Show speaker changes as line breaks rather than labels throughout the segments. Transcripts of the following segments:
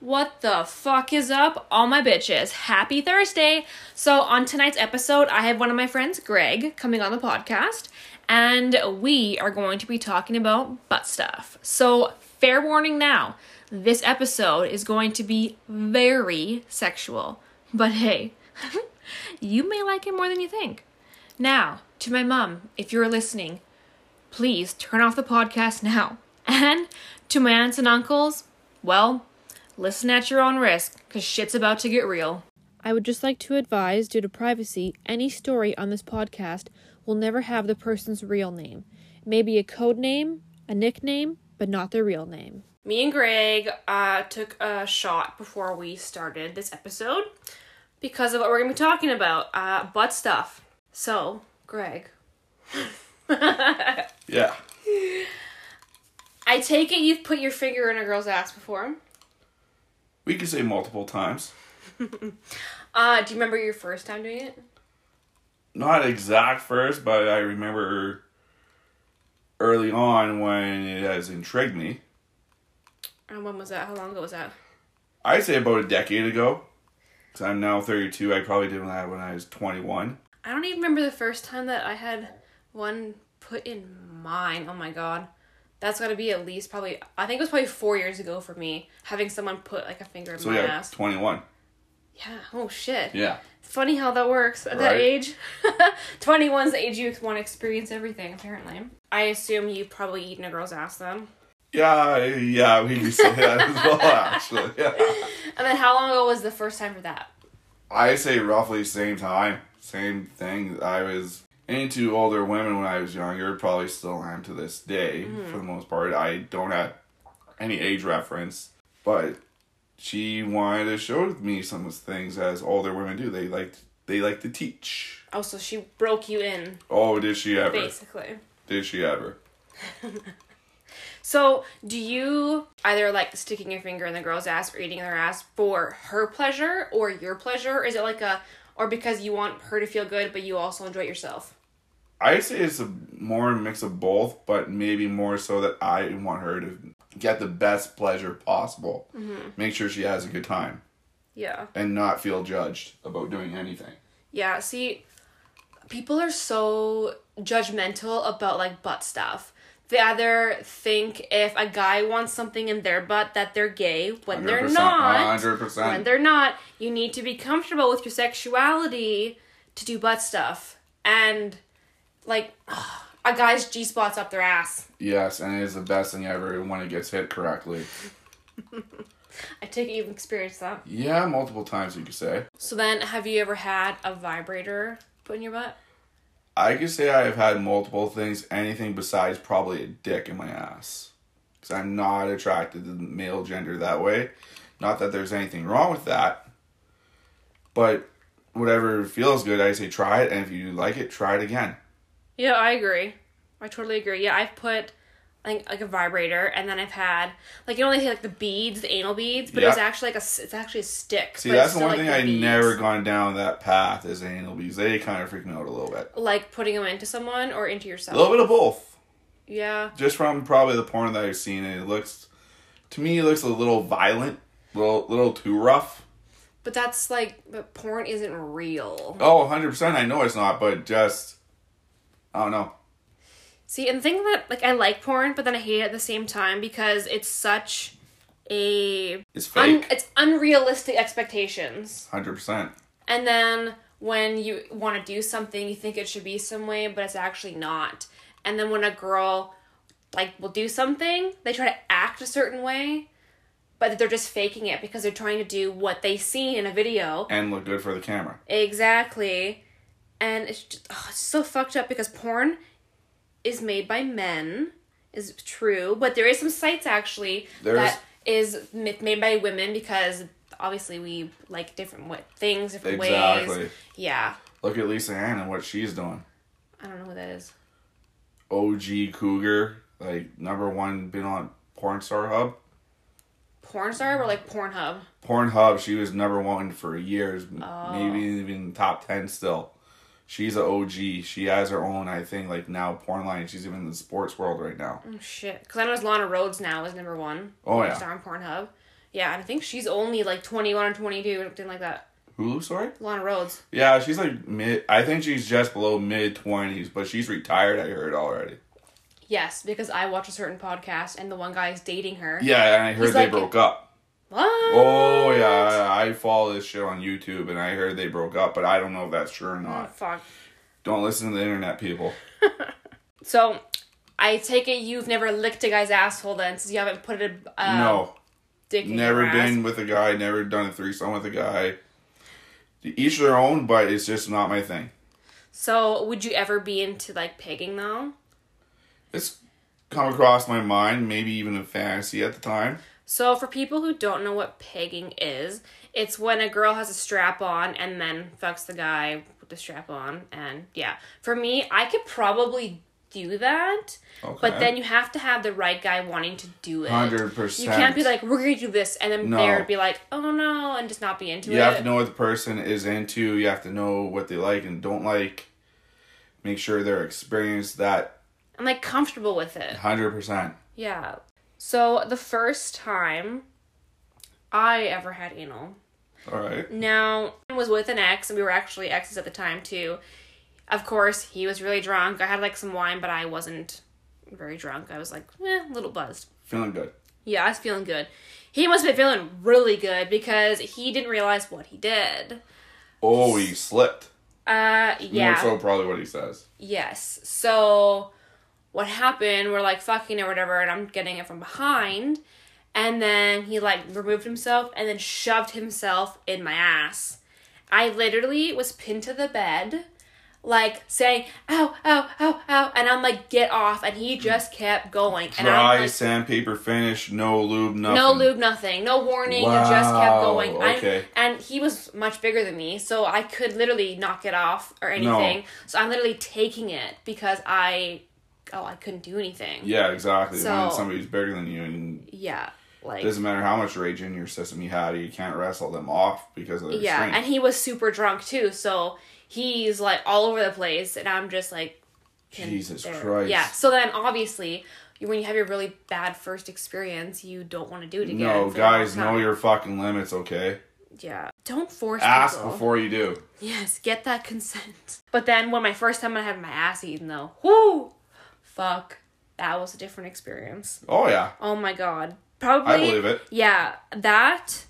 What the fuck is up, all my bitches? Happy Thursday! So, on tonight's episode, I have one of my friends, Greg, coming on the podcast, and we are going to be talking about butt stuff. So, fair warning now, this episode is going to be very sexual. But hey, you may like it more than you think. Now, to my mom, if you're listening, please turn off the podcast now. And to my aunts and uncles, well, listen at your own risk, because shit's about to get real. I would just like to advise, due to privacy, any story on this podcast will never have the person's real name. It may be a code name, a nickname, but not their real name. Me and Greg uh, took a shot before we started this episode because of what we're going to be talking about uh, butt stuff. So, Greg.
Yeah.
I take it you've put your finger in a girl's ass before.
We could say multiple times.
Uh, do you remember your first time doing it?
Not exact first, but I remember early on when it has intrigued me.
And when was that? How long ago was that?
I'd say about a decade ago. Because I'm now 32. I probably did that when I was 21.
I don't even remember the first time that I had one put in mine. Oh my god. That's gotta be at least probably, I think it was probably four years ago for me, having someone put like a finger in
So
my
yeah,
ass.
21.
Yeah, oh shit.
Yeah.
Funny how that works at that
Right.
age. 21's the age you want to experience everything, apparently. I assume you've probably eaten a girl's ass then.
Yeah, yeah, we can say that as well, actually. Yeah.
And then how long ago was the first time for that?
I say roughly same time, same thing. I was into older women when I was younger, probably still am to this day mm-hmm. for the most part. I don't have any age reference, but she wanted to show me some of the things as older women do. They like they like to teach.
Oh, so she broke you in,
Oh, did she ever?
basically.
Did she ever?
So, do you either like sticking your finger in the girl's ass or eating their ass for her pleasure or your pleasure? Or is it like a, or because you want her to feel good, but you also enjoy it yourself?
I say it's a more mix of both, but maybe more so that I want her to get the best pleasure possible. Mm-hmm. Make sure she has a good time.
Yeah.
and not feel judged about doing anything.
Yeah, see, people are so judgmental about like butt stuff. They either think if a guy wants something in their butt that they're gay when they're not.
100%.
When they're not, you need to be comfortable with your sexuality to do butt stuff. And like a guy's G spot's up their ass.
Yes, and it is the best thing ever when it gets hit correctly.
I take it you've experienced that.
Yeah, multiple times you could say.
So then, have you ever had a vibrator put in your butt?
I could say I have had multiple things, anything besides probably a dick in my ass. Because I'm not attracted to the male gender that way. Not that there's anything wrong with that. But whatever feels good, I say try it, and if you like it, try it again.
Yeah, I agree. I totally agree. Yeah, I've put like like a vibrator, and then I've had like you know they say like the beads, the anal beads, but it was actually like a s- it's actually a stick.
See,
but it's
that's the
still,
one
like,
thing I
beads.
never gone down that path is anal beads. They kind of freak me out a little bit.
like putting them into someone or into yourself.
A little bit of both.
Yeah,
just from probably the porn that I've seen, it looks to me it looks a little violent, little little too rough.
but that's like but porn isn't real.
Oh, 100 percent. I know it's not, but just Oh, I don't know.
See, and the thing that like I like porn, but then I hate it at the same time because it's such a
It's
un-
fake.
it's unrealistic expectations.
Hundred percent.
And then when you want to do something, you think it should be some way, but it's actually not. And then when a girl like will do something, they try to act a certain way, but they're just faking it because they're trying to do what they see in a video.
And look good for the camera.
Exactly. And it's just oh, it's so fucked up because porn is made by men is true, but there is some sites actually
There's-
that is made by women because obviously we like different what things, different
Exactly.
ways. Yeah.
Look at Lisa Ann and what she's doing.
I don't know who that is.
OG Cougar, like number one, been on Porn Star Hub.
Porn star or like Pornhub?
Pornhub, she was number one for years,
Oh.
maybe even top ten still. She's an OG. She has her own, I think, like now porn line. She's even in the sports world right now.
Oh shit! Because I know it's Lana Rhoades now is number one.
Oh, yeah.
Star on Pornhub. Yeah, and I think she's only like 21 or 22, something like that.
Hulu, sorry.
Lana Rhoades.
Yeah, she's like mid. I think she's just below mid twenties, but she's retired. I heard already.
Yes, because I watch a certain podcast and the one guy is dating her.
Yeah, and I heard
He's
they
like-
broke up.
What?
Oh yeah, I follow this shit on YouTube, and I heard they broke up, but I don't know if that's true or
Oh,
not.
fuck.
Don't listen to the internet, people.
So, I take it you've never licked a guy's asshole then, since you haven't put a uh,
no,
dick
never been
ass.
with a guy, never done a threesome with a guy. Each their own, but it's just not my thing.
So, would you ever be into like pegging though?
It's come across my mind, maybe even a fantasy at the time.
So, for people who don't know what pegging is, it's when a girl has a strap on and then fucks the guy with the strap on. And yeah, for me, I could probably do that,
Okay.
but then you have to have the right guy wanting to do it.
hundred percent.
You can't be like, we're gonna do this, and then
No.
there be like, oh no, and just not be into
You
it.
You have to know what the person is into. You have to know what they like and don't like. Make sure they're experienced that
I'm like comfortable with it.
hundred percent.
Yeah. So the first time I ever had anal.
All right.
Now I was with an ex, and we were actually exes at the time too. Of course, he was really drunk. I had like some wine, but I wasn't very drunk. I was like, eh, a little buzzed.
Feeling good.
Yeah, I was feeling good. He must have been feeling really good because he didn't realize what he did.
Oh, he slipped.
Uh, yeah.
More so, probably what he says.
Yes. So what happened, we're like fucking or whatever, and I'm getting it from behind. And then he like removed himself and then shoved himself in my ass. I literally was pinned to the bed, like saying, ow, ow, ow, ow. And I'm like, get off. And he mm. just kept going. And
Dry
I'm like,
sandpaper finish, no lube, nothing.
no lube, nothing. No warning. It just kept
Wow,
going.
Okay.
and he was much bigger than me, so I could literally knock it off or anything. So I'm literally taking it because I, oh, I couldn't do anything.
Yeah, exactly.
So-
when somebody's bigger than you, and
Yeah, like
it doesn't matter how much rage in your system you had, you can't wrestle them off because of their
yeah,
strength.
and he was super drunk too, so he's like all over the place, and I'm just like,
Jesus
there.
Christ.
Yeah. So then obviously. When you have your really bad first experience, you don't want to do it again.
no,
for the long
guys, know your fucking limits, okay?
Yeah. Don't force
Ask
people.
before you do.
Yes, get that consent. But then when my first time I had my ass eaten though, whoo, fuck, that was a different experience.
Oh yeah,
Oh my god, probably.
I believe it.
Yeah, that.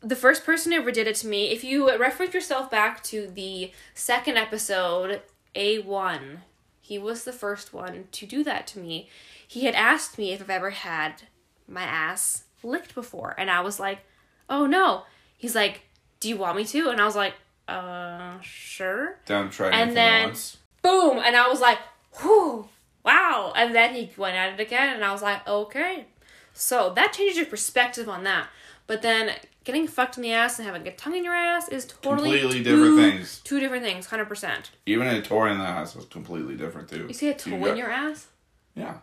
The first person who ever did it to me. If you reference yourself back to the second episode, A one, he was the first one to do that to me. He had asked me if I've ever had my ass licked before, and I was like, "Oh no." He's like, "Do you want me to?" And I was like, "Uh, sure."
Down to try
And then-
once.
boom and i was like whew wow and then he went at it again and i was like okay so that changes your perspective on that but then getting fucked in the ass and having a tongue in your ass is totally
Completely
two-
different things.
two different things 100%
Even a toy in the ass was completely different too.
you see a toe
You
in
got-
your ass
Yeah.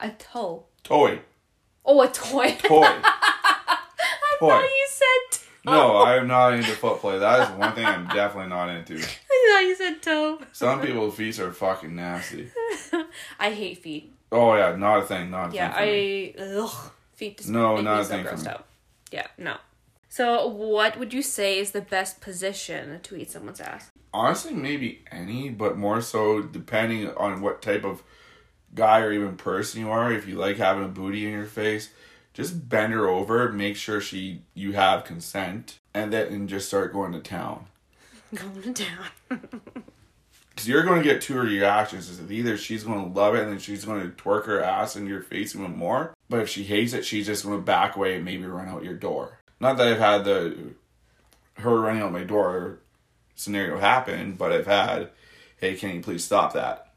a toe
Toy.
oh a toy
Toy.
i
Toy.
thought you said toe.
no, I am not into foot play. That is one thing I'm definitely not into.
thought you said toe
Some people's feet are fucking nasty.
i hate feet
Oh yeah, not a thing. Not a
Yeah,
thing.
I ugh, feet just
No, not a
so
thing
grossed out. Yeah, no. So, what would you say is the best position to eat someone's ass?
Honestly, maybe any, but more so depending on what type of guy or even person you are. If you like having a booty in your face, just bend her over, make sure she you have consent, and then and just start going to town.
Going down.
Because you're going to get two reactions. Is either she's going to love it and then she's going to twerk her ass in your face even more. But if she hates it, she's just going to back away and maybe run out your door. Not that I've had the her running out my door scenario happen, but I've had, hey, can you please stop that?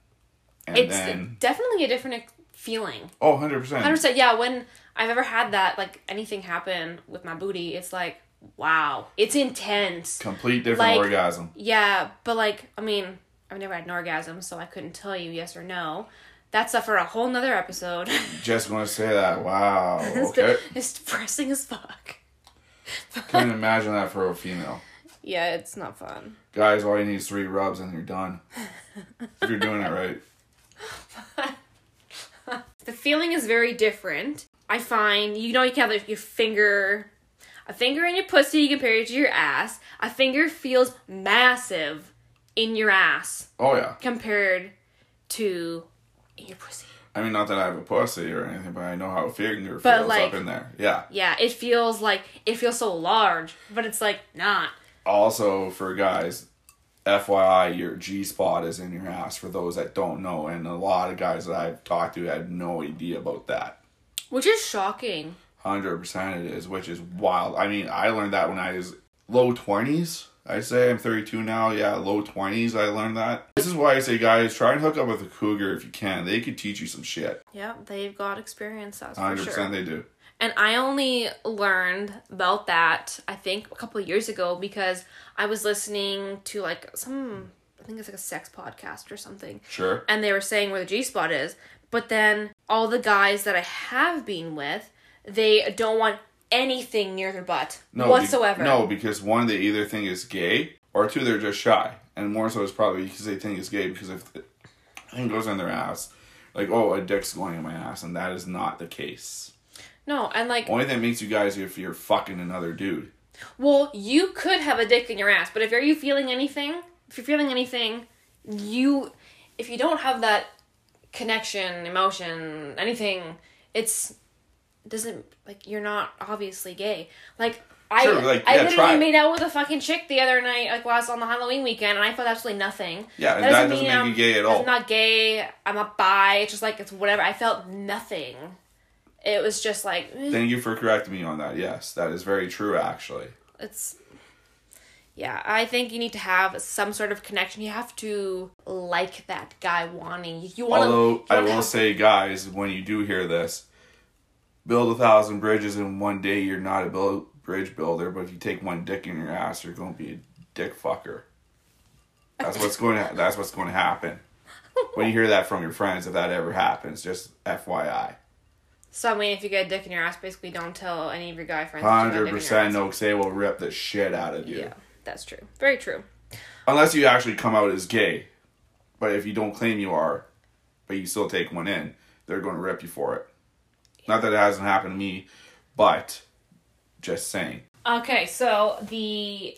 And
it's
then,
definitely a different feeling.
oh, 100%.
100%. Yeah, when I've ever had that, like anything happen with my booty, it's like, wow, it's intense.
Complete different
Like-
orgasm.
Yeah, but like, I mean, I've never had an orgasm, so I couldn't tell you yes or no. That's up for a whole nother episode.
Just want to say that. Wow. Okay.
it's depressing as fuck.
Couldn't imagine that for a female.
Yeah, it's not fun.
Guys, all you need is three rubs and you're done. if you're doing it right.
The feeling is very different. I find you know you can have like, your finger, a finger in your pussy. You compare it to your ass. A finger feels massive in your ass
Oh yeah.
compared to in your pussy.
I mean, not that I have a pussy or anything, but I know how a finger
But,
feels
like-
up in there. Yeah.
Yeah, it feels like it feels so large, but it's like not.
Also, for guys, FYI, your G spot is in your ass. For those that don't know, and a lot of guys that I've talked to had no idea about that.
Which is shocking.
Hundred percent, it is, which is wild. I mean, I learned that when I was low twenties. I say I'm 32 now. Yeah, low 20s. I learned that. This is why I say, guys, try and hook up with a cougar if you can. They could teach you some shit.
Yeah, they've got experience, that's for
100%
sure.
they do.
And I only learned about that, I think, a couple of years ago because I was listening to like some, I think it's like a sex podcast or something.
Sure.
And they were saying where the G spot is. But then all the guys that I have been with, they don't want anything near their butt
No, be-
whatsoever.
no, because one, they either think it's gay, or two, they're just shy. And more so, it's probably because they think it's gay because if the thing goes in their ass, like, oh, a dick's going in my ass, and that is not the case.
No, and like,
Only thing makes you guys if you're fucking another dude.
well, you could have a dick in your ass, but if are you feeling anything, if you're feeling anything, you, if you don't have that connection, emotion, anything, it's doesn't like you're not obviously gay. Like I,
Sure, like,
I
yeah,
literally
try
made out with a fucking chick the other night, like last on the Halloween weekend, and I felt absolutely nothing.
Yeah, and that doesn't make
I'm-
you gay at all.
I'm not gay. I'm not bi. It's just like it's whatever. I felt nothing. It was just like eh,
Thank you for correcting me on that. Yes, that is very true, actually.
it's. Yeah, I think you need to have some sort of connection. You have to like that guy wanting you. Want.
Although I will say, guys, when you do hear this, build a thousand bridges in one day. You're not a build, bridge builder, but if you take one dick in your ass, you're going to be a dick fucker. That's what's going to. That's what's going to happen. When you hear that from your friends, if that ever happens, just FYI.
So I mean, if you get a dick in your ass, basically don't tell any of your guy friends. that you got a dick
Hundred percent, no, they will rip the shit out of you.
Yeah, that's true. Very true.
Unless you actually come out as gay. But if you don't claim you are, but you still take one in, they're going to rip you for it. Not that it hasn't happened to me, but just saying.
Okay, so the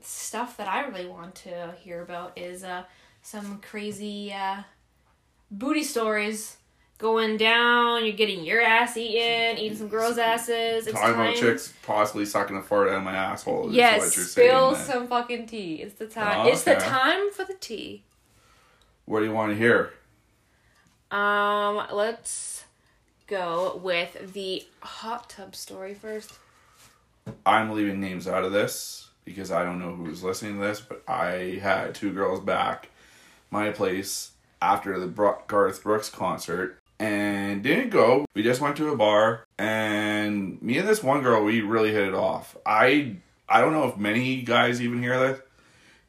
stuff that I really want to hear about is uh, some crazy uh, booty stories going down. You're getting your ass eaten, eating some girls' asses. It's
Talking
time.
about chicks possibly sucking a fart out of my asshole
Yes, spill some fucking tea. It's the time.
Oh,
It's the time for the tea.
What do you want to hear?
Um, let's go with the hot tub story first.
I'm leaving names out of this because I don't know who's listening to this, but I had two girls back my place after the Garth Brooks concert and didn't go. We just went to a bar and me and this one girl we really hit it off. I I don't know if many guys even hear this.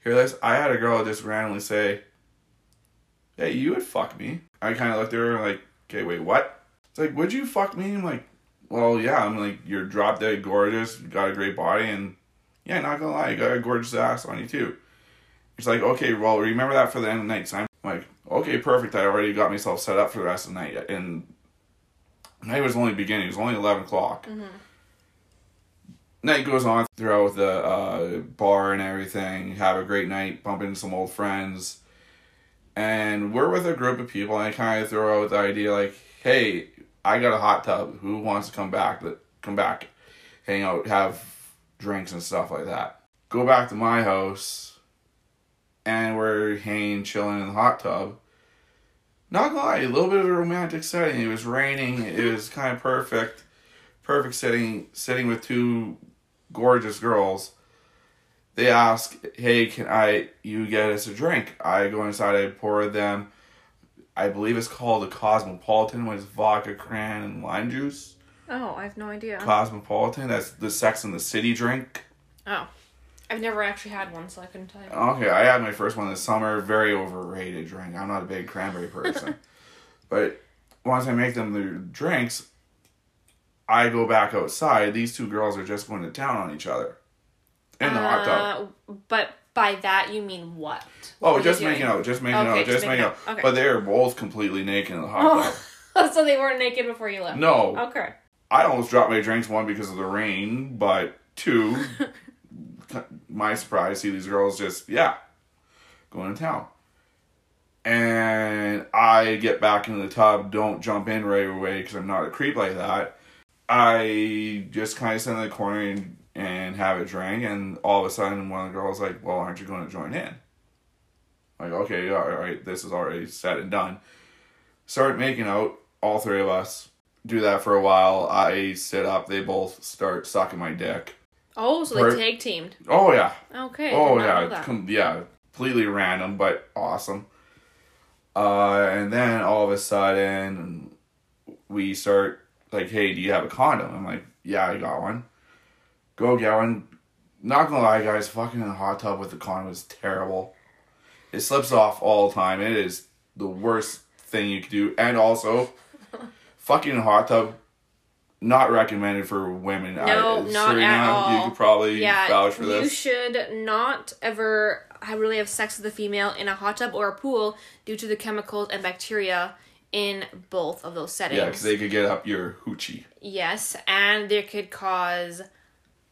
Hear this? I had a girl just randomly say, "Hey, you would fuck me." I kind of looked at her like, "Okay, wait, what?" It's like, "Would you fuck me?" I'm like, well, yeah, I'm like, you're drop dead gorgeous, you got a great body, and yeah, not gonna lie, you got a gorgeous ass on you too. It's like, okay, well, remember that for the end of the night. So I'm like, okay, perfect. I already got myself set up for the rest of the night. And night was only beginning, it was only 11 o'clock. Night goes on throughout the uh, bar and everything. Have a great night, bump into some old friends. And we're with a group of people, and I kind of throw out the idea like, hey, I got a hot tub. Who wants to come back? That come back, hang out, have drinks and stuff like that. Go back to my house, and we're hanging, chilling in the hot tub. Not gonna lie, a little bit of a romantic setting. It was raining. It was kind of perfect, perfect sitting, sitting with two gorgeous girls. They ask, "Hey, can I you get us a drink?" I go inside. I pour them. I believe it's called a Cosmopolitan, with vodka, cran, and lime juice.
Oh, I have no idea.
Cosmopolitan. That's the Sex and the City drink.
Oh, I've never actually had one, so I couldn't tell you.
Okay, I had my first one this summer. Very overrated drink. I'm not a big cranberry person, but once I make them their drinks, I go back outside. These two girls are just going to town on each other in the hot tub.
Uh, But by that you mean what?
Oh,
What are
just making out, just making
Okay,
out,
just making out. Okay.
But they are both completely naked in the hot
Oh.
tub.
so they weren't naked before you left.
No,
Okay.
I almost dropped my drinks. One because of the rain, but two, my surprise, see these girls just yeah, going to town. And I get back into the tub, don't jump in right away because I'm not a creep like that. I just kind of sit in the corner and, and have a drink, and all of a sudden, one of the girls like, "Well, aren't you going to join in?" Like, okay, all right, this is already said and done. Start making out, all three of us. Do that for a while. I sit up. They both start sucking my dick.
Oh, so they tag teamed.
Oh yeah,
Okay.
Oh
did not know
yeah, com- yeah. Completely random, but awesome. Uh, and then all of a sudden, we start like, "Hey, do you have a condom?" I'm like, "Yeah, I got one." Go get. Not gonna lie, guys, fucking in the hot tub with the condom is terrible. It slips off all the time. It is the worst thing you could do, and also, fucking in a hot tub. Not recommended for women.
No, not at all.
You could probably
yeah,
vouch for
you should not ever have really have sex with a female in a hot tub or a pool due to the chemicals and bacteria in both of those settings.
Yeah, because they could get up your hoochie.
Yes, and they could cause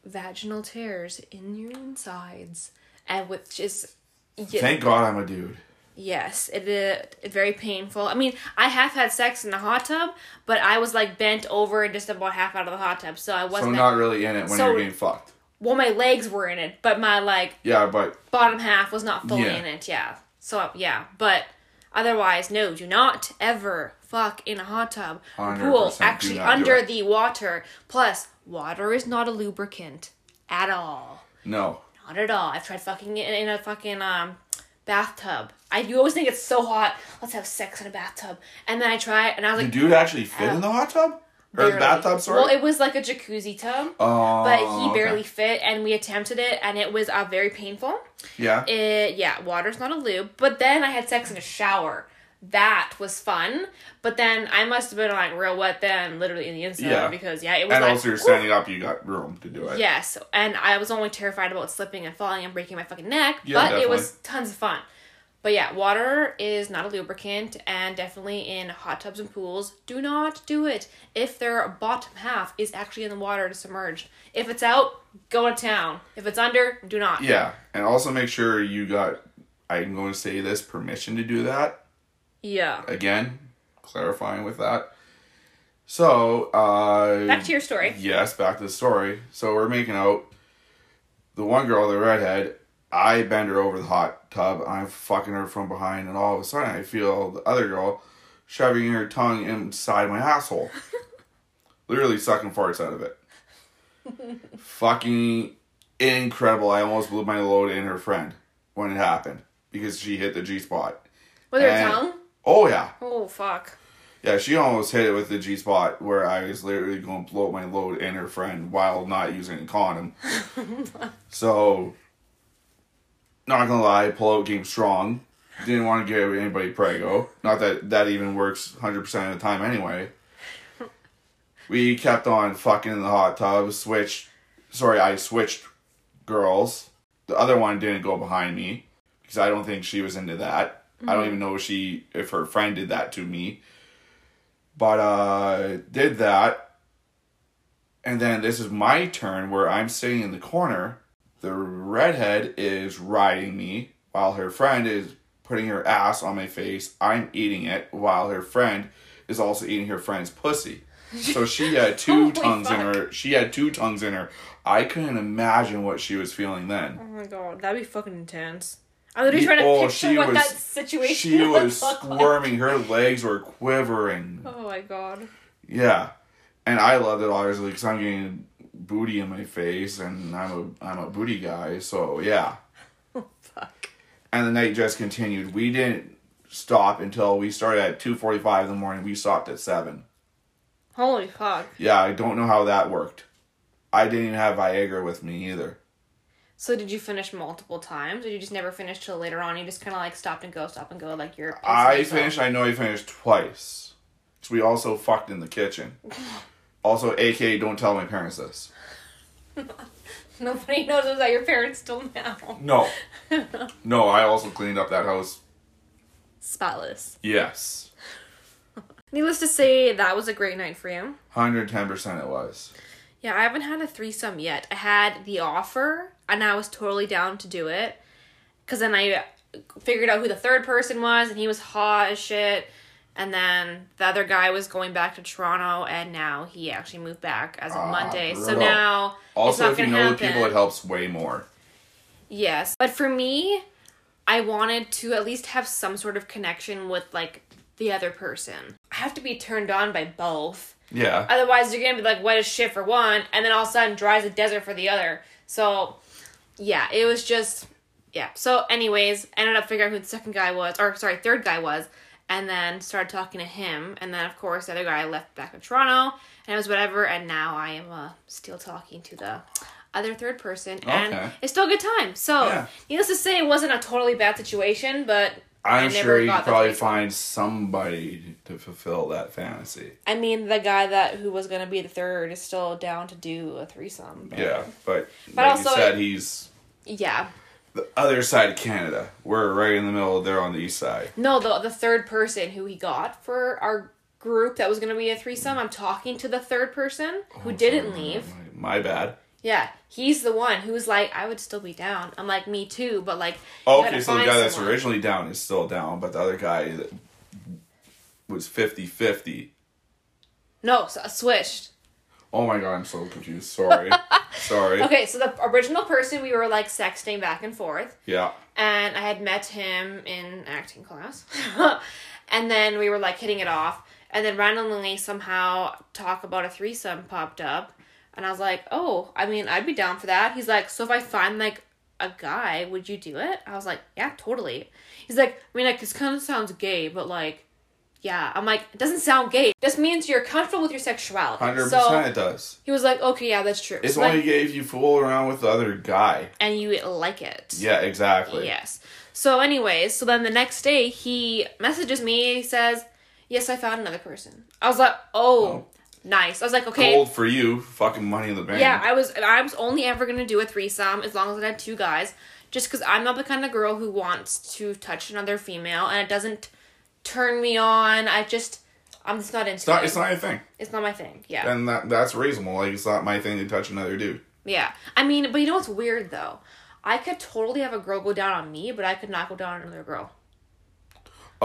vaginal tears in your insides, and which is yeah,
Thank God I'm a dude.
yes, it is very painful. I mean, I have had sex in the hot tub, but I was like bent over and just about half out of the hot tub, so I wasn't.
not really in it when
So-
you're getting fucked.
well, my legs were in it, but my like
Yeah, but
bottom half was not fully
Yeah.
in it. Yeah. So yeah, but otherwise, no. Do not ever fuck in a hot tub or pool.
100% do
Actually, under the water. Plus, water is not a lubricant at all.
no.
Not at all. I've tried fucking in, in a fucking um bathtub. I you always think it's so hot. Let's have sex in a bathtub, and then I try it, and I was like,
dude actually fit in the hot tub? Or the
barely.
bathtub, sorry?
Well, it was like a jacuzzi tub.
oh,
But he
okay.
barely fit, and we attempted it, and it was uh, very painful.
Yeah.
It, yeah, water's not a lube. But then I had sex in a shower. That was fun. But then I must have been like real wet then, literally in the inside.
Yeah.
Because yeah, it was
and
like
also you're
whew.
standing up, you got room to do it.
Yes, and I was only terrified about slipping and falling and breaking my fucking neck.
Yeah,
but it was tons of fun. But yeah, water is not a lubricant, and definitely in hot tubs and pools, do not do it if their bottom half is actually in the water to submerge. If it's out, go to town. If it's under, do not.
Yeah. And also make sure you got, I'm going to say this, permission to do that.
Yeah.
Again, clarifying with that. So, uh.
Back to your story.
Yes, back to the story. So we're making out. The one girl, the redhead, I bend her over the hot tub. I'm fucking her from behind, and all of a sudden I feel the other girl shoving her tongue inside my asshole. Literally sucking farts out of it. fucking incredible. I almost blew my load in her friend when it happened because she hit the G spot.
With her
And-
tongue?
Oh, yeah.
Oh, fuck.
Yeah, she almost hit it with the G spot where I was literally going to blow my load in her friend while not using a condom. so, not gonna lie, pull out game strong. Didn't want to give anybody prego. Not that that even works 100% of the time anyway. We kept on fucking in the hot tub, switched. Sorry, I switched girls. The other one didn't go behind me because I don't think she was into that. I don't even know if she if her friend did that to me. But uh did that. And then this is my turn where I'm sitting in the corner. The redhead is riding me while her friend is putting her ass on my face. I'm eating it while her friend is also eating her friend's pussy. So she had two
Holy
tongues in her. She had two tongues in her. I couldn't imagine what she was feeling then.
Oh my god, that'd be fucking intense. I'm literally trying to
oh,
picture
she
what
was-
that situation
She was
look like.
squirming. Her legs were quivering.
Oh my god.
Yeah, and I loved it obviously because I'm getting booty in my face, and I'm a I'm a booty guy. So yeah, Oh
Fuck.
and the night just continued. We didn't stop until we started at two forty five in the morning. We stopped at seven.
Holy fuck.
Yeah, I don't know how that worked. I didn't even have Viagra with me either.
So did you finish multiple times, or you just never finished till later on? You just kind of like stopped and go, stop and go, like you're.
I finished. I know I finished twice. So we also fucked in the kitchen. Also, AK, don't tell my parents this.
Nobody knows is that your parents till now.
No. no, I also cleaned up that house.
Spotless.
Yes.
Needless to say, that was a great night for you.
110% it was.
Yeah, I haven't had a threesome yet. I had the offer, and I was totally down to do it. Cause then I figured out who the third person was, and he was hot as shit. And then the other guy was going back to Toronto, and now he actually moved back as of
Ah,
Monday. So
brutal.
now it's
Also, if you know
happen.
the people, it helps way more.
Yes. But for me, I wanted to at least have some sort of connection with like the other person. I have to be turned on by both.
Yeah.
Otherwise, you're gonna be like wet as shit for one, and then all of a sudden dry as a desert for the other. So, yeah, it was just yeah. So, anyways, ended up figuring out who the second guy was, or sorry, third guy was, and then started talking to him, and then of course the other guy left back to Toronto, and it was whatever. And now I am uh, still talking to the other third person, and
Okay.
it's still a good time. So,
Yeah.
needless to say, it wasn't a totally bad situation, but
I'm sure you could probably find somebody to fulfill that fantasy.
I mean, the guy that who was gonna be the third is still down to do a threesome. but-
Yeah, but,
But
like you
also-
said, he's
Yeah.
the other side of Canada. We're right in the middle. They're on the east side.
No, the the third person who he got for our group that was gonna be a threesome. I'm talking to the third person who
Oh,
didn't
sorry,
leave.
My, my bad.
Yeah, he's the one who's like, I would still be down. I'm like, me too, but like,
Oh, okay, so the guy that's originally down is still down, but the other guy was 50-50.
no, so I switched.
Oh my god, I'm so confused. Sorry. Sorry.
Okay, so the original person we were like sexting back and forth.
Yeah.
and I had met him in acting class. and then we were like hitting it off. And then randomly somehow talk about a threesome popped up. And I was like, oh, I mean, I'd be down for that. He's like, so if I find like a guy, would you do it? I was like, yeah, totally. He's like, I mean, like, this kind of sounds gay, but like, yeah. I'm like, it doesn't sound gay. This means you're comfortable with your sexuality.
100%
So
it does.
he was like, okay, yeah, that's true.
It's
So,
only
like,
gay if you fool around with the other guy.
and you like it.
Yeah, exactly.
Yes. So, anyways, so then the next day he messages me. He says, "Yes, I found another person." I was like, "Oh, oh. Nice." I was like, "Okay."
Gold for you, fucking money in the bank.
Yeah, I was. I was only ever gonna do a threesome as long as I had two guys, just because I'm not the kind of girl who wants to touch another female, and it doesn't turn me on. I just, I'm just not into
It's not.
it.
It's not a thing,
It's not my thing. Yeah.
and that that's reasonable. Like it's not my thing to touch another dude.
Yeah. I mean, but you know what's weird though? I could totally have a girl go down on me, but I could not go down on another girl.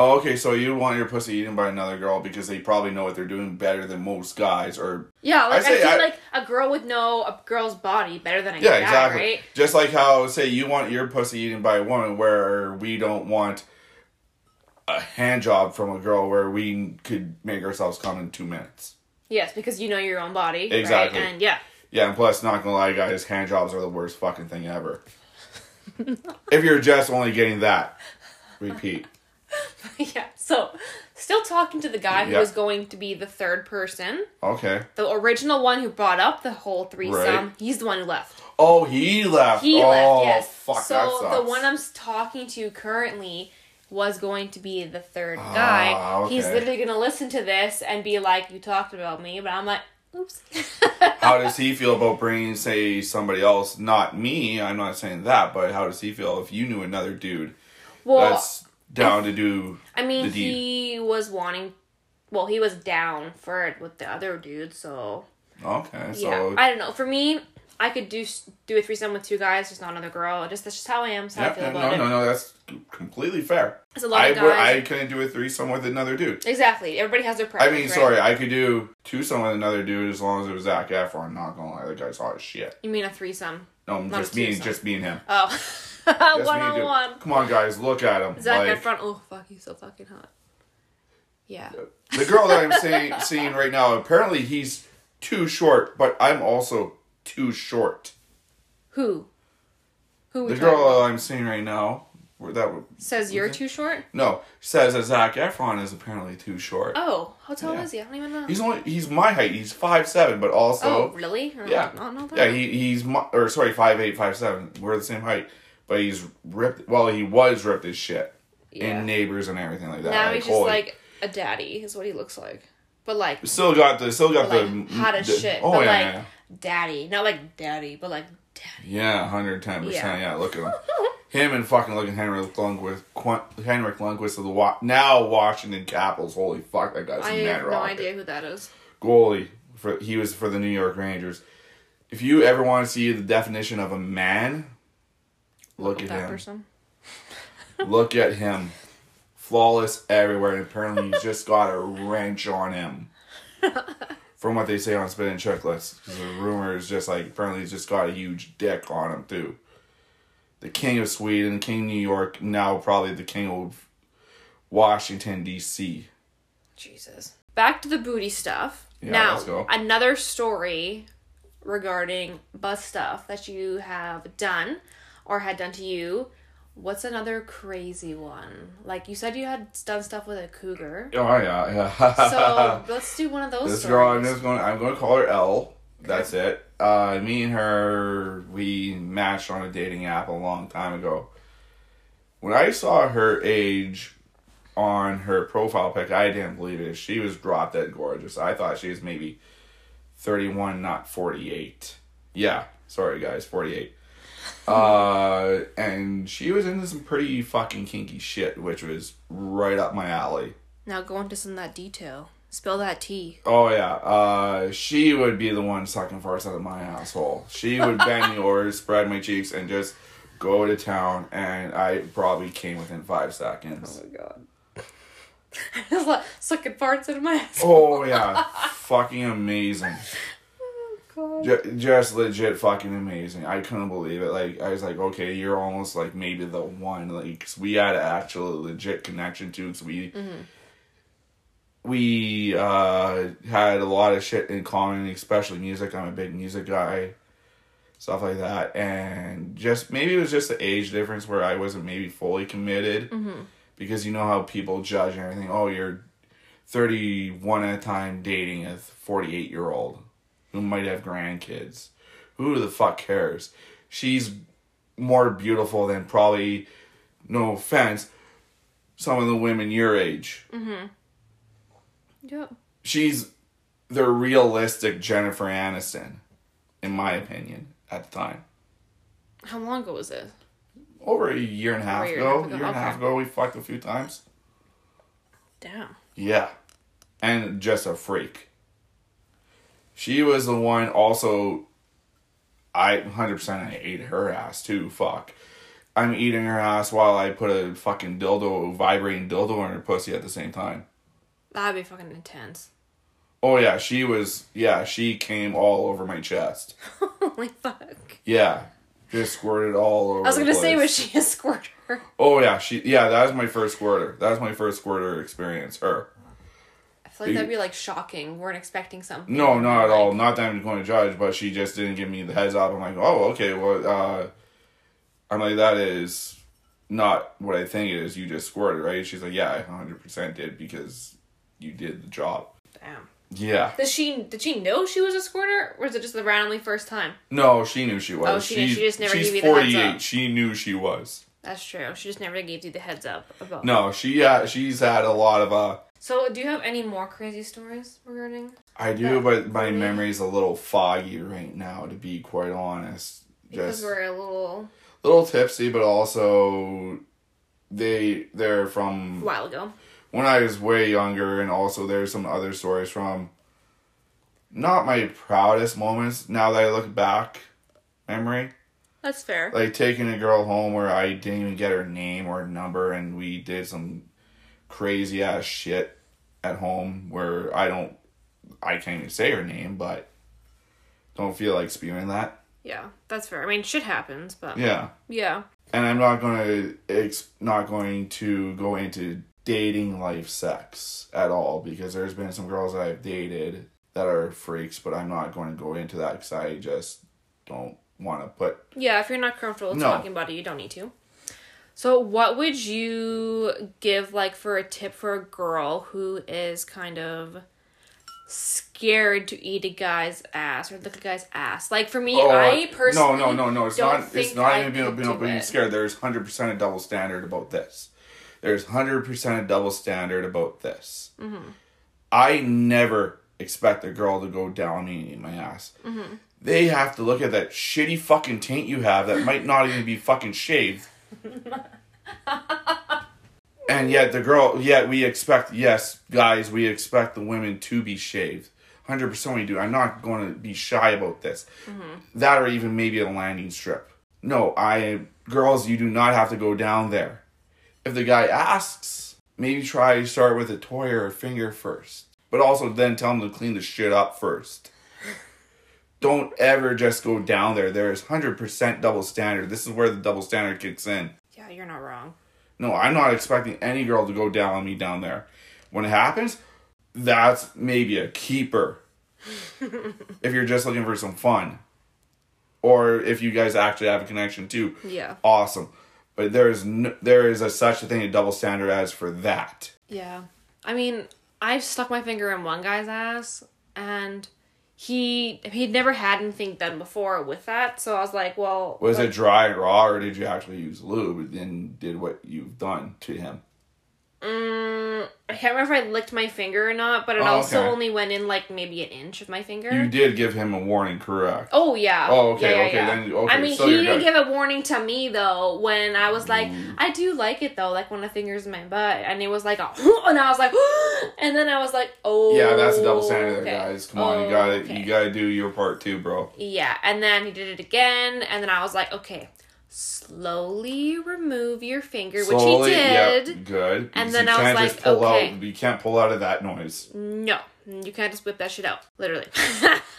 Oh, okay. So you want your pussy eaten by another girl because they probably know what they're doing better than most guys, or
Yeah, like I,
say
feel
I-
like a girl would know a girl's body better than a
yeah,
guy,
exactly.
right?
Just like how say you want your pussy eaten by a woman, where we don't want a hand job from a girl, where we could make ourselves come in two minutes.
Yes, because you know your own body,
Exactly.
right? And yeah,
Yeah, and plus, not gonna lie, guys, hand jobs are the worst fucking thing ever. if you're just only getting that, repeat.
yeah. So, still talking to the guy who
Yeah.
was going to be the third person,
Okay.
the original one who brought up the whole threesome.
Right.
He's the one who left.
Oh, he left.
He
oh,
left. Yes.
Fuck, that
so
sucks.
the one I'm s- talking to currently was going to be the third guy.
Ah,
He's
okay.
literally gonna listen to this and be like, "You talked about me," but I'm like, "Oops."
how does he feel about bringing, say, somebody else? Not me. I'm not saying that, but how does he feel if you knew another dude
well,
that's down to do?
I mean, he was wanting. Well, he was down for it with the other dude, so
Okay, so
yeah. I don't know. For me, I could do do a threesome with two guys, just not another girl. Just that's just how I am. That's how I feel
no,
about
no,
it.
no, that's completely fair.
It's a lot
I,
of
were-
guys.
I couldn't do a threesome with another dude.
Exactly. Everybody has their preference.
I mean,
right?
sorry, I could do twosome with another dude as long as it was Zac Efron. I'm not gonna lie, the guy's hot as shit.
You mean a threesome?
No,
Not
just me, just me and him.
Oh, one on one.
Come on, guys, look at him.
Zac
like,
Efron. Oh fuck, he's so fucking hot. Yeah.
the girl that I'm seeing, seeing right now, apparently he's too short, but I'm also too short.
Who? Who?
The girl? I'm seeing right now, where that would-
says you're too short.
no says that Zac Efron is apparently too short.
Oh, how tall
Yeah.
is he? I don't even know.
He's only he's my height. He's five seven, but also
oh, really? I
yeah.
did not that.
yeah he he's my, or sorry five eight five seven. We're the same height, but he's ripped. Well, he was ripped as shit
Yeah.
in neighbors and everything like that.
now
like,
he's just
holy-
like a daddy. Is what he looks like. But like,
still got the still got the
like hot as
the-
shit.
Oh
but
yeah,
like
yeah.
daddy, not like daddy, but like daddy.
Yeah, hundred ten percent.
Yeah.
Look at him. Him and fucking looking Henrik Lundqvist, Qu- Henrik Lundqvist of the wa- now Washington Capitals. Holy fuck, that guy's
I
a mad
have no
rocket.
idea who that is.
Goalie for he was for the New York Rangers. If you ever want to see the definition of a man, look at
that
him.
person.
Look at him. Flawless everywhere, and apparently he's just got a wrench on him. From what they say on Spinning and Chiclets. Because the rumor is just like, apparently he's just got a huge dick on him, too. The King of Sweden, King of New York, now probably the King of Washington, D.C.
Jesus. Back to the booty stuff.
Yeah,
now,
let's go.
another story regarding butt stuff that you have done or had done to you. What's another crazy one? Like you said, you had done stuff with a cougar.
Oh, yeah, yeah.
So let's do one of those.
This
stories.
girl, I'm just going. I'm going to call her L. That's it. Uh, me and her, we matched on a dating app a long time ago. When I saw her age on her profile pic, I didn't believe it. She was drop dead gorgeous. I thought she was maybe thirty-one, not forty-eight. Yeah, sorry guys, forty-eight. Uh, and she was into some pretty fucking kinky shit, which was right up my alley.
Now go into some of that detail. Spill that tea.
Oh yeah, uh, she would be the one sucking farts out of my asshole. She would bend over, spread my cheeks, and just go to town. And I probably came within five seconds.
Oh my god. It's like sucking farts into my ass.
Oh yeah, fucking amazing.
God.
Ju- just legit fucking amazing. I couldn't believe it. Like I was like, okay, you're almost like maybe the one. Like 'cause we had an actual legit connection too. Cause we we uh, had a lot of shit in common, especially music. I'm a big music guy, stuff like that. And just maybe it was just the age difference where I wasn't maybe fully committed because you know how people judge everything. Oh, you're 31 at a time dating a 48 year old who might have grandkids. Who the fuck cares? She's more beautiful than probably, no offense, some of the women your age. Mm-hmm.
Yeah.
She's the realistic Jennifer Aniston, in my opinion, at the time.
How long ago was this?
Over a year and a half
a year and a
ago,
half ago,
year and a half ago, we fucked a few times.
Damn.
Yeah. And just a freak. She was the one also I 100% I ate her ass too. Fuck. I'm eating her ass while I put a fucking dildo, vibrating dildo in her pussy at the same time.
That'd be fucking intense.
Oh yeah, she was yeah, she came all over my chest.
Holy fuck.
Yeah. Just squirted all over.
I was gonna say, was she a squirter?
Oh yeah, she yeah, that was my first squirter. That was my first squirter experience. Her.
I feel like that'd be like shocking. We weren't expecting something.
No, not at
Like,
all. Not that I'm going to judge, but she just didn't give me the heads up. I'm like, oh, okay. Well, uh, I'm like, that is not what I think it is. You just squirted, right? She's like, yeah, I 100% did because you did the job.
Damn.
Yeah.
Does she did she know she was a squirter, or was it just the randomly first time?
No, she knew she was.
Oh, she did- she just never
she's
gave you the heads
48.
up.
She knew she was.
That's true. She just never gave you the heads up about.
No, she uh, she's had a lot of uh.
So, do you have any more crazy stories regarding?
I do,
Yeah,
but my
for me.
memory's a little foggy right now, to be quite honest.
Because
Just
we're a little
little tipsy, but also they they're from a
while ago.
when I was way younger, and also there's some other stories from not my proudest moments. Now that I look back, memory
That's fair.
like taking a girl home where I didn't even get her name or number, and we did some crazy ass shit at home where I don't, I can't even say her name, but don't feel like spewing that.
yeah, that's fair. I mean, shit happens, but
Yeah.
yeah.
and I'm not going to it's not going to go into dating life sex at all because there's been some girls that I've dated that are freaks, but I'm not going to go into that because I just don't want to put.
Yeah, if you're not comfortable
No.
talking about it, you don't need to. So, what would you give, like, for a tip for a girl who is kind of scared to eat a guy's ass or look at a guy's ass? Like, for me, I personally.
Oh, no, no, no, no. It's
don't.
It's not
I
even being, being, being scared. There's hundred percent a double standard about this. There's hundred percent a double standard about this.
Mm-hmm.
I never expect a girl to go down and eat my ass.
Mm-hmm.
They have to look at that shitty fucking taint you have that might not even be fucking shaved and yet the girl, yet we expect, yes, guys, we expect the women to be shaved. 100% we do. I'm not going to be shy about this. Mm-hmm. That or even maybe a landing strip. No, I, girls, you do not have to go down there. If the guy asks, maybe try to start with a toy or a finger first. But also then tell him to clean the shit up first. Don't ever just go down there. There's 100% double standard. This is where the double standard kicks in.
Yeah, you're not wrong.
No, I'm not expecting any girl to go down on me down there. When it happens, that's maybe a keeper. if you're just looking for some fun. Or if you guys actually have a connection too.
Yeah.
Awesome. But there is no, there is a such a thing a double standard as for that.
Yeah. I mean, I've stuck my finger in one guy's ass and he he'd never had anything done before with that, so I was like, well
Was
like,
it dry raw or did you actually use lube and then did what you've done to him?
Mm, I can't remember if I licked my finger or not, but it
Oh,
also
okay.
only went in like maybe an inch of my finger.
You did give him a warning, correct?
Oh yeah.
Oh, okay,
Yeah, yeah,
okay,
yeah.
then- okay,
I mean,
so
he didn't
good.
give a warning to me though. When I was like,
Mm.
I do like it though, like when the fingers in my butt, and it was like a, and I was like, and then I was like, oh.
Yeah, that's a double standard
okay.
guys. Come on, you
Oh,
gotta
okay.
you gotta do your part too, bro.
Yeah, and then he did it again, and then I was like, okay, slowly remove your finger, which he did.
Yeah, good.
And
because
then
you
I was
can't
like,
just pull
okay.
out. You can't pull out of that noise.
No, you can't just whip that shit out, literally.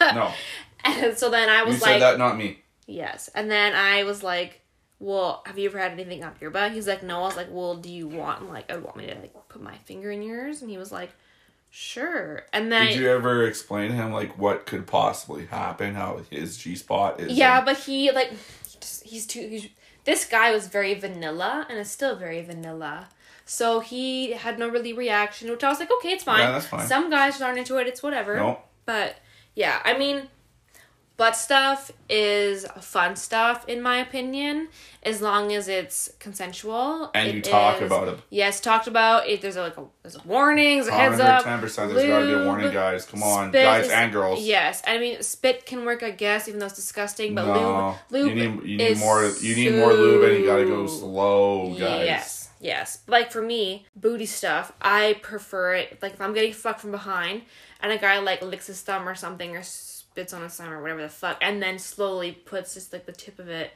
No,
And so then I
you
was
said
like,
that, not me.
Yes. And then I was like, Well, have you ever had anything up your butt? He's like, No. I was like, Well, do you want like I want me to like put my finger in yours? And he was like, Sure. And then
Did you ever explain to him like what could possibly happen? How his G spot is?
Yeah,
and-
but he like just, he's too he's this guy was very vanilla and is still very vanilla. So he had no really reaction, which I was like, okay, it's fine.
Yeah, that's fine.
Some guys aren't into it, it's whatever.
No.
But yeah, I mean, butt stuff is fun stuff in my opinion, as long as it's consensual.
And you talk
is-
about it.
Yes, talked about it. There's a, like a there's a warning, there's a heads up.
ten percent. There's gotta be a warning, guys. Come on, guys
is-
and girls.
Yes, I mean spit can work, I guess, even though it's disgusting. But
no,
lube, lube
you need you need
is
more. You need more lube, and you gotta go slow, guys.
Yes, yes. Like for me, booty stuff, I prefer it. Like if I'm getting fucked from behind, and a guy like licks his thumb or something, or spits on a thumb or whatever the fuck, and then slowly puts just like the tip of it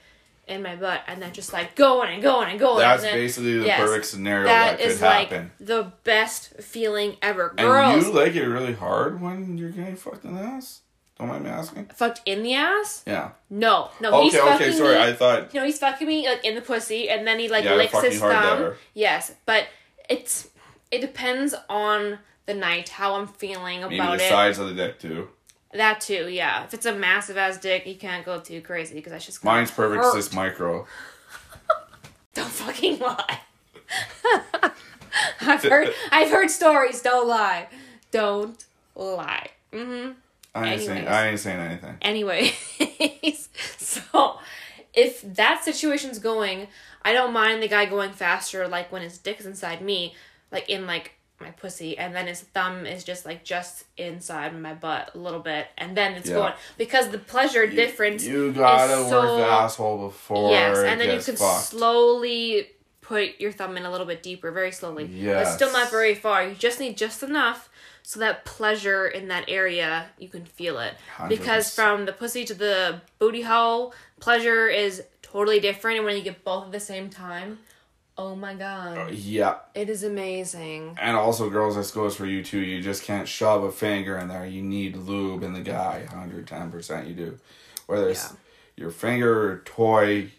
in my butt, and then just like going and going and going.
That's
and then,
basically the
yes,
perfect scenario that,
That
could
is
happen.
like the best feeling ever.
and you like it really hard when you're getting fucked in the ass. Don't mind me asking.
fucked in the ass?
Yeah.
No, no. he's
Okay.
fucking
Okay. Sorry.
me.
I thought.
You know, he's fucking me like in the pussy, and then he like
Yeah,
licks his
hard
thumb. Yes, but it's it depends on the night how I'm feeling about Maybe
the
it.
size of the dick too.
That too, yeah. If it's a massive ass dick, you can't go too crazy because that's just
Mine's perfect.
hurt.
It's this micro.
Don't fucking lie. I've heard I've heard stories. Don't lie. Don't lie. Mm-hmm.
I ain't saying. I ain't saying anything.
Anyways, so if that situation's going, I don't mind the guy going faster, like when his dick's inside me, like in like my pussy, and then his thumb is just like just inside my butt a little bit, and then it's
Yeah.
going because the pleasure difference.
You gotta
is
work
so-
the asshole before
yes, and then you can
fucked.
slowly put your thumb in a little bit deeper, very slowly. But still not very far. You just need just enough so that pleasure in that area you can feel it. Because
100%.
from the pussy to the booty hole, pleasure is totally different and when you get both at the same time, oh my god.
Uh, yeah.
It is amazing.
And also, girls, this goes for you too. You just can't shove a finger in there. You need lube in the guy. 110% you do. Whether it's
Yeah.
your finger or toy, t-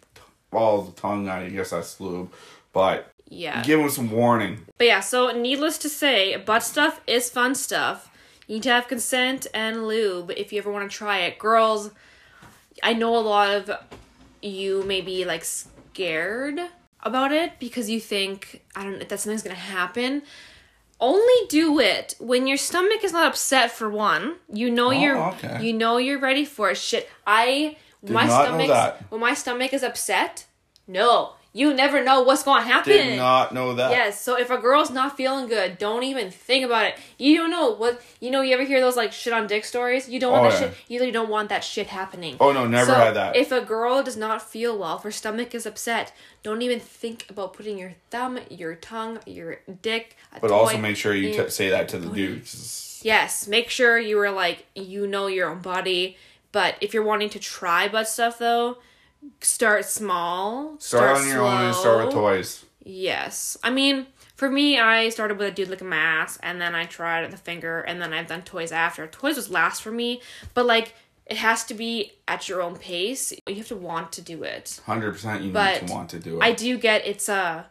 all the tongue, I guess that's lube. But
Yeah.
give him some warning.
But yeah, so needless to say, butt stuff is fun stuff. You need to have consent and lube if you ever want to try it. Girls, I know a lot of you may be like scared about it because you think, I don't know, that something's gonna happen. Only do it when your stomach is not upset for one. You know you're
Oh, okay.
you know you're ready for it. Shit. I
Did
my stomach when my stomach is upset, no. You never know what's going to happen.
Did not know that.
Yes, so if a girl's not feeling good, don't even think about it. You don't know what you know. You ever hear those like shit on dick stories? You don't want
Oh,
that
yeah.
shit. You really don't want that shit happening.
Oh no, never
So,
had that.
If a girl does not feel well, if her stomach is upset, don't even think about putting your thumb, your tongue, your dick.
But also make sure you t- say that to the dudes.
Yes, make sure you are like you know your own body. But if you're wanting to try butt stuff though, start small.
Start, on your own and start with toys.
Yes. I mean, for me, I started with a dude like a mass, and then I tried the finger, and then I've done toys after. Toys was last for me, but like it has to be at your own pace. You have to want to do it.
Hundred percent, you
But
need to want to do it.
I do get it's a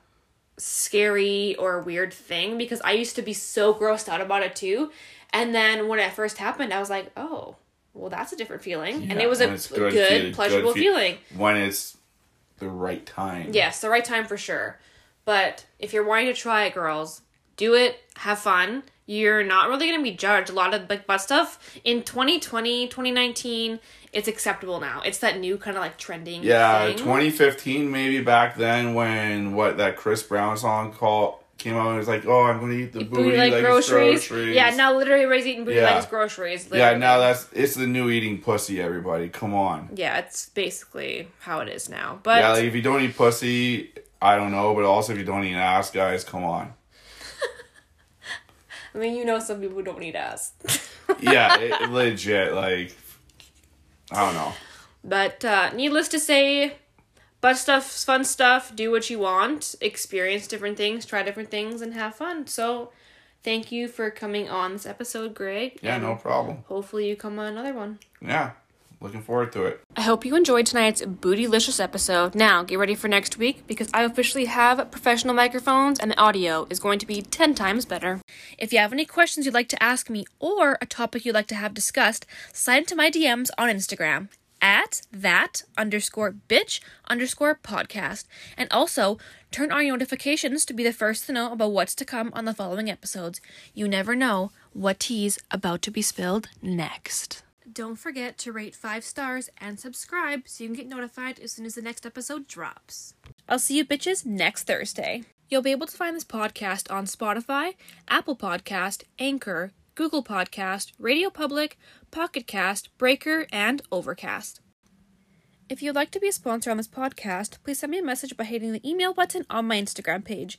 scary or weird thing because I used to be so grossed out about it too. And then when it first happened, I was like, oh, well, that's a different feeling. and it was a good,
good
pleasurable
good fe-
feeling.
when it's the right time.
Yes, the right time for sure. But if you're wanting to try it, girls, do it, have fun. You're not really going to be judged. A lot of like butt stuff in 2020, 2019, it's acceptable now. It's that new kind of like trending
Yeah,
thing.
2015 maybe back then when what that Chris Brown song called came out. It was like, oh, I'm gonna eat the booty,
booty like,
like
groceries.
groceries.
Yeah, now literally everybody's eating booty
Yeah.
like it's groceries.
Yeah, now that's it's the new eating pussy. Everybody, come on.
Yeah, it's basically how it is now. But
yeah, like if you don't eat pussy, I don't know, but also if you don't eat ass, guys, come on.
I mean, you know, some people don't eat ass.
Yeah, it, legit. Like, I don't know.
but uh, needless to say, butt stuff's fun stuff. Do what you want, experience different things, try different things, and have fun. So, thank you for coming on this episode, Greg.
Yeah, no problem.
Hopefully, you come on another one.
Yeah, looking forward to it.
I hope you enjoyed tonight's Bootylicious episode. Now, get ready for next week because I officially have professional microphones and the audio is going to be 10 times better. If you have any questions you'd like to ask me or a topic you'd like to have discussed, slide into my DMs on Instagram at that underscore bitch underscore podcast. And also, turn on your notifications to be the first to know about what's to come on the following episodes. You never know what tea's about to be spilled next. Don't forget to rate 5 stars and subscribe so you can get notified as soon as the next episode drops. I'll see you bitches next Thursday. You'll be able to find this podcast on Spotify, Apple Podcast, Anchor, Google Podcast, Radio Public, Pocket Cast, Breaker, and Overcast. If you'd like to be a sponsor on this podcast, please send me a message by hitting the email button on my Instagram page.